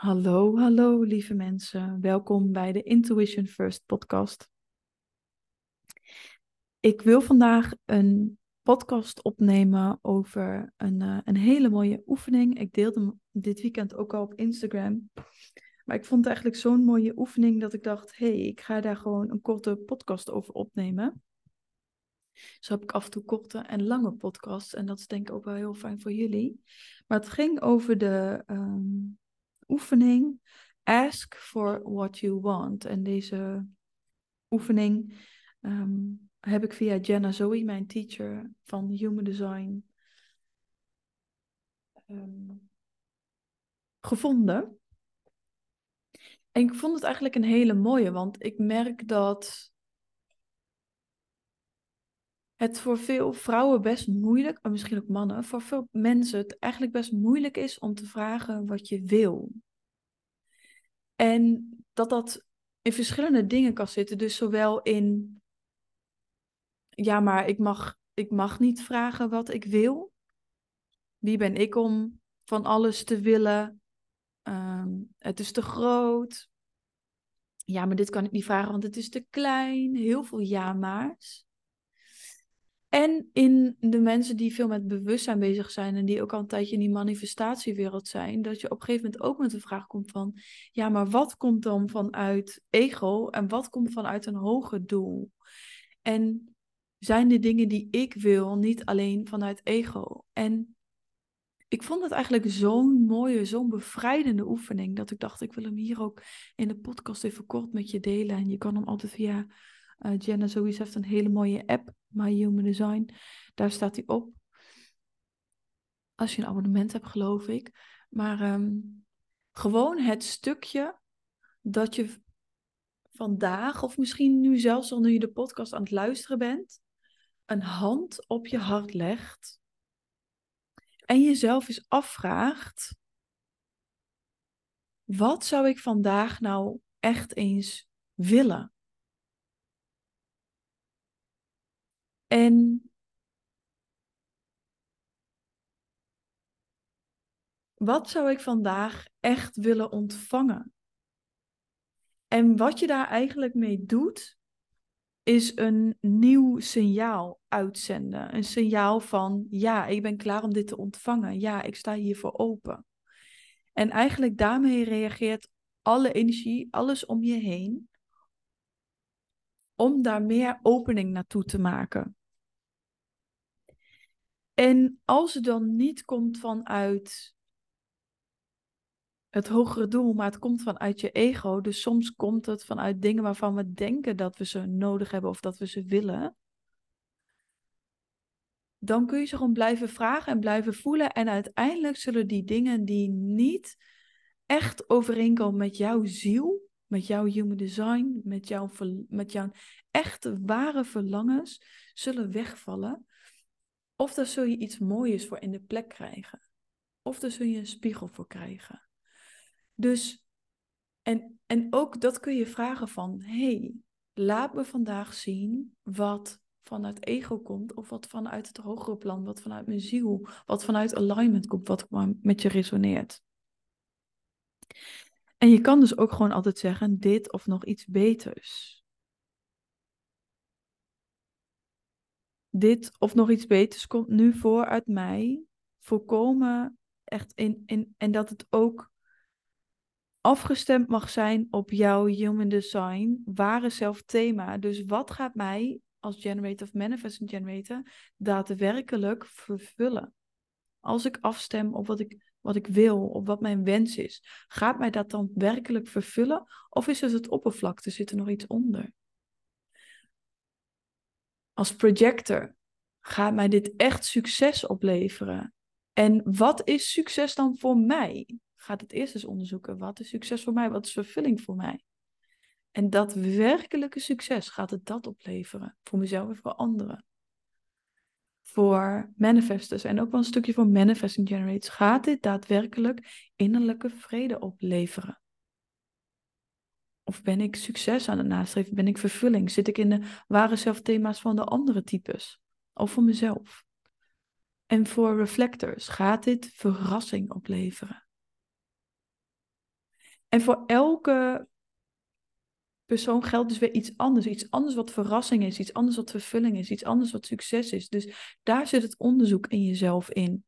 Hallo, hallo lieve mensen. Welkom bij de Intuition First podcast. Ik wil vandaag een podcast opnemen over een, uh, een hele mooie oefening. Ik deelde hem dit weekend ook al op Instagram. Maar ik vond het eigenlijk zo'n mooie oefening dat ik dacht: hé, hey, ik ga daar gewoon een korte podcast over opnemen. Zo heb ik af en toe korte en lange podcasts. En dat is denk ik ook wel heel fijn voor jullie. Maar het ging over de, um, oefening Ask for what you want. En deze oefening um, heb ik via Jenna Zoe, mijn teacher van Human Design, um, gevonden. En ik vond het eigenlijk een hele mooie, want ik merk dat het voor veel vrouwen best moeilijk, en misschien ook mannen, voor veel mensen het eigenlijk best moeilijk is om te vragen wat je wil. En dat dat in verschillende dingen kan zitten. Dus zowel in, ja, maar ik mag, ik mag niet vragen wat ik wil. Wie ben ik om van alles te willen? Um, het is te groot. Ja, maar dit kan ik niet vragen, want het is te klein. Heel veel ja-maars. En in de mensen die veel met bewustzijn bezig zijn en die ook al een tijdje in die manifestatiewereld zijn, dat je op een gegeven moment ook met de vraag komt van, ja, maar wat komt dan vanuit ego en wat komt vanuit een hoger doel? En zijn de dingen die ik wil niet alleen vanuit ego? En ik vond het eigenlijk zo'n mooie, zo'n bevrijdende oefening, dat ik dacht, ik wil hem hier ook in de podcast even kort met je delen. En je kan hem altijd via uh, Jenna sowieso heeft een hele mooie app, My Human Design. Daar staat hij op. Als je een abonnement hebt, geloof ik. Maar um, gewoon het stukje dat je vandaag, of misschien nu zelfs nu je de podcast aan het luisteren bent, een hand op je hart legt en jezelf eens afvraagt: wat zou ik vandaag nou echt eens willen? En wat zou ik vandaag echt willen ontvangen? En wat je daar eigenlijk mee doet, is een nieuw signaal uitzenden. Een signaal van, ja, ik ben klaar om dit te ontvangen. Ja, ik sta hiervoor open. En eigenlijk daarmee reageert alle energie, alles om je heen, om daar meer opening naartoe te maken. En als het dan niet komt vanuit het hogere doel, maar het komt vanuit je ego. Dus soms komt het vanuit dingen waarvan we denken dat we ze nodig hebben of dat we ze willen. Dan kun je ze gewoon blijven vragen en blijven voelen. En uiteindelijk zullen die dingen die niet echt overeenkomen met jouw ziel, met jouw human design, met jouw, met jouw echte ware verlangens, zullen wegvallen. Of daar zul je iets moois voor in de plek krijgen. Of daar zul je een spiegel voor krijgen. Dus, en, en ook dat kun je vragen van, hey, laat me vandaag zien wat vanuit ego komt, of wat vanuit het hogere plan, wat vanuit mijn ziel, wat vanuit alignment komt, wat met je resoneert. En je kan dus ook gewoon altijd zeggen, dit of nog iets beters. Dit of nog iets beters komt nu voor uit mij. Voorkomen echt in, in, en dat het ook afgestemd mag zijn op jouw human design, ware zelfthema. Dus wat gaat mij als generator of manifesting generator daadwerkelijk vervullen? Als ik afstem op wat ik, wat ik wil, op wat mijn wens is, gaat mij dat dan werkelijk vervullen? Of is het het oppervlakte, zit er nog iets onder? Als projector, gaat mij dit echt succes opleveren? En wat is succes dan voor mij? Gaat het eerst eens onderzoeken. Wat is succes voor mij? Wat is vervulling voor mij? En dat werkelijke succes, gaat het dat opleveren? Voor mezelf en voor anderen. Voor manifestors en ook wel een stukje voor manifesting generators. Gaat dit daadwerkelijk innerlijke vrede opleveren? Of ben ik succes aan het nastreven? Ben ik vervulling? Zit ik in de ware zelfthema's van de andere types? Of voor mezelf? En voor reflectors gaat dit verrassing opleveren. En voor elke persoon geldt dus weer iets anders. Iets anders wat verrassing is, iets anders wat vervulling is, iets anders wat succes is. Dus daar zit het onderzoek in jezelf in.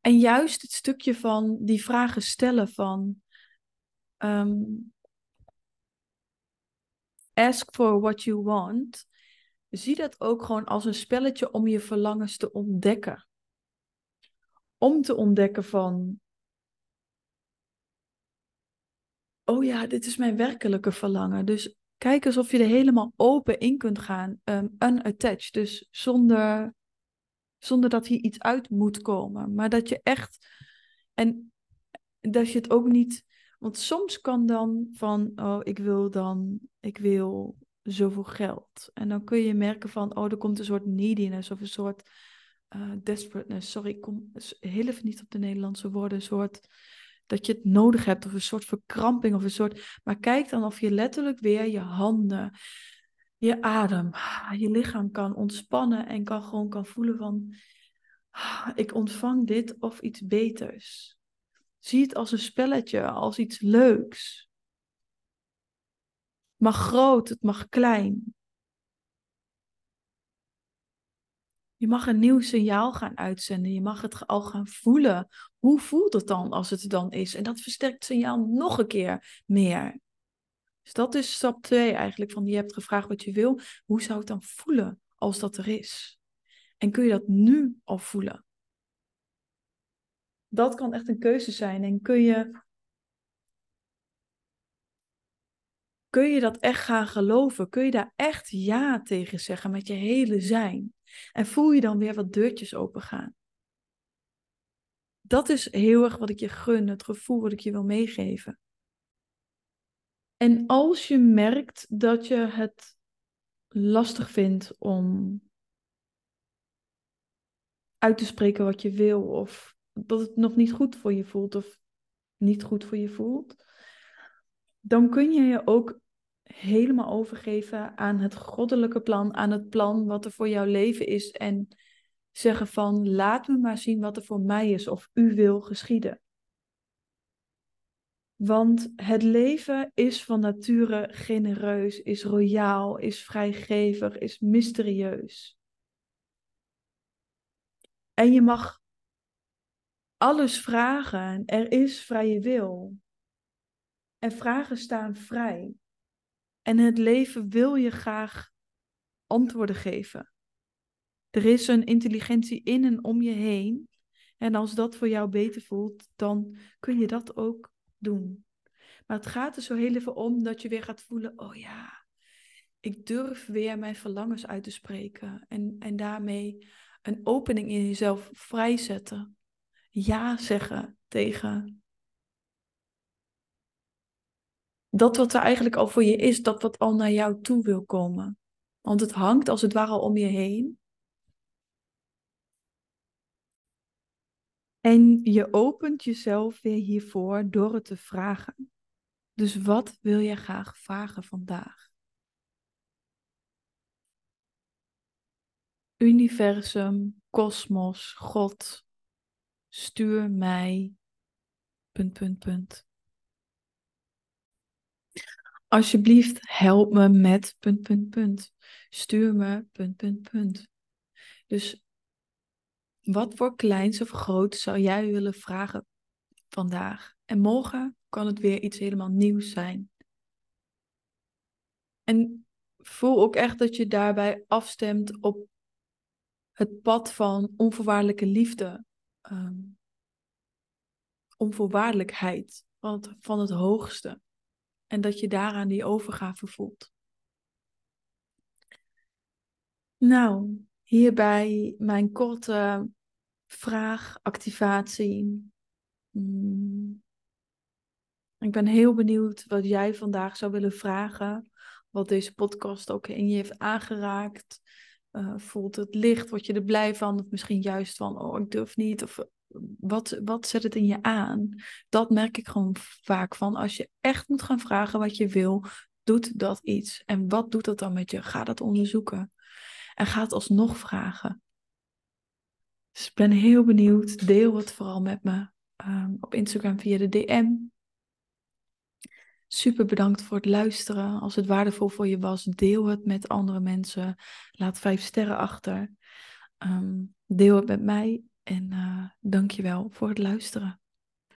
En juist het stukje van die vragen stellen van ehm, ask for what you want. Zie dat ook gewoon als een spelletje om je verlangens te ontdekken. Om te ontdekken van oh ja, dit is mijn werkelijke verlangen. Dus kijk alsof je er helemaal open in kunt gaan, um, unattached. Dus zonder, zonder dat hier iets uit moet komen. Maar dat je echt, en dat je het ook niet, want soms kan dan van, oh ik wil dan, ik wil zoveel geld. En dan kun je merken van, oh er komt een soort neediness of een soort uh, desperateness. Sorry, ik kom heel even niet op de Nederlandse woorden, een soort dat je het nodig hebt of een soort verkramping of een soort. Maar kijk dan of je letterlijk weer je handen, je adem, je lichaam kan ontspannen en kan gewoon kan voelen van ik ontvang dit of iets beters. Zie het als een spelletje, als iets leuks. Het mag groot, het mag klein. Je mag een nieuw signaal gaan uitzenden. Je mag het al gaan voelen. Hoe voelt het dan als het er dan is? En dat versterkt het signaal nog een keer meer. Dus dat is stap 2 eigenlijk. Van je hebt gevraagd wat je wil. Hoe zou het dan voelen als dat er is? En kun je dat nu al voelen? Dat kan echt een keuze zijn. En kun je, kun je dat echt gaan geloven? Kun je daar echt ja tegen zeggen met je hele zijn? En voel je dan weer wat deurtjes opengaan. Dat is heel erg wat ik je gun, het gevoel wat ik je wil meegeven. En als je merkt dat je het lastig vindt om uit te spreken wat je wil, of dat het nog niet goed voor je voelt, of niet goed voor je voelt, dan kun je je ook helemaal overgeven aan het goddelijke plan, aan het plan wat er voor jouw leven is en zeggen van laat me maar zien wat er voor mij is of u wil geschieden. Want het leven is van nature genereus, is royaal, is vrijgevig, is mysterieus. En je mag alles vragen. Er is vrije wil. En vragen staan vrij. En het leven wil je graag antwoorden geven. Er is een intelligentie in en om je heen. En als dat voor jou beter voelt, dan kun je dat ook doen. Maar het gaat er zo heel even om dat je weer gaat voelen: oh ja, ik durf weer mijn verlangens uit te spreken. En, en daarmee een opening in jezelf vrijzetten. Ja zeggen tegen dat wat er eigenlijk al voor je is, dat wat al naar jou toe wil komen. Want het hangt als het ware al om je heen. En je opent jezelf weer hiervoor door het te vragen. Dus wat wil je graag vragen vandaag? Universum, kosmos, God, stuur mij. Punt, punt, punt. Alsjeblieft, help me met punt, punt, punt. Stuur me punt, punt, punt. Dus wat voor kleins of groot zou jij willen vragen vandaag? En morgen kan het weer iets helemaal nieuws zijn. En voel ook echt dat je daarbij afstemt op het pad van onvoorwaardelijke liefde. Um, onvoorwaardelijkheid van het, hoogste. En dat je daaraan die overgave voelt. Nou, hierbij mijn korte vraag, activatie. Hmm. Ik ben heel benieuwd wat jij vandaag zou willen vragen. Wat deze podcast ook in je heeft aangeraakt. Uh, voelt het licht? Word je er blij van? Of misschien juist van, oh, ik durf niet. Of wat, wat zet het in je aan? Dat merk ik gewoon vaak van. Als je echt moet gaan vragen wat je wil, doet dat iets. En wat doet dat dan met je? Ga dat onderzoeken. En ga het alsnog vragen. Dus ik ben heel benieuwd. Deel het vooral met me um, op Instagram via de DM. Super bedankt voor het luisteren. Als het waardevol voor je was, deel het met andere mensen. Laat vijf sterren achter. Ehm, deel het met mij en uh, dank je wel voor het luisteren.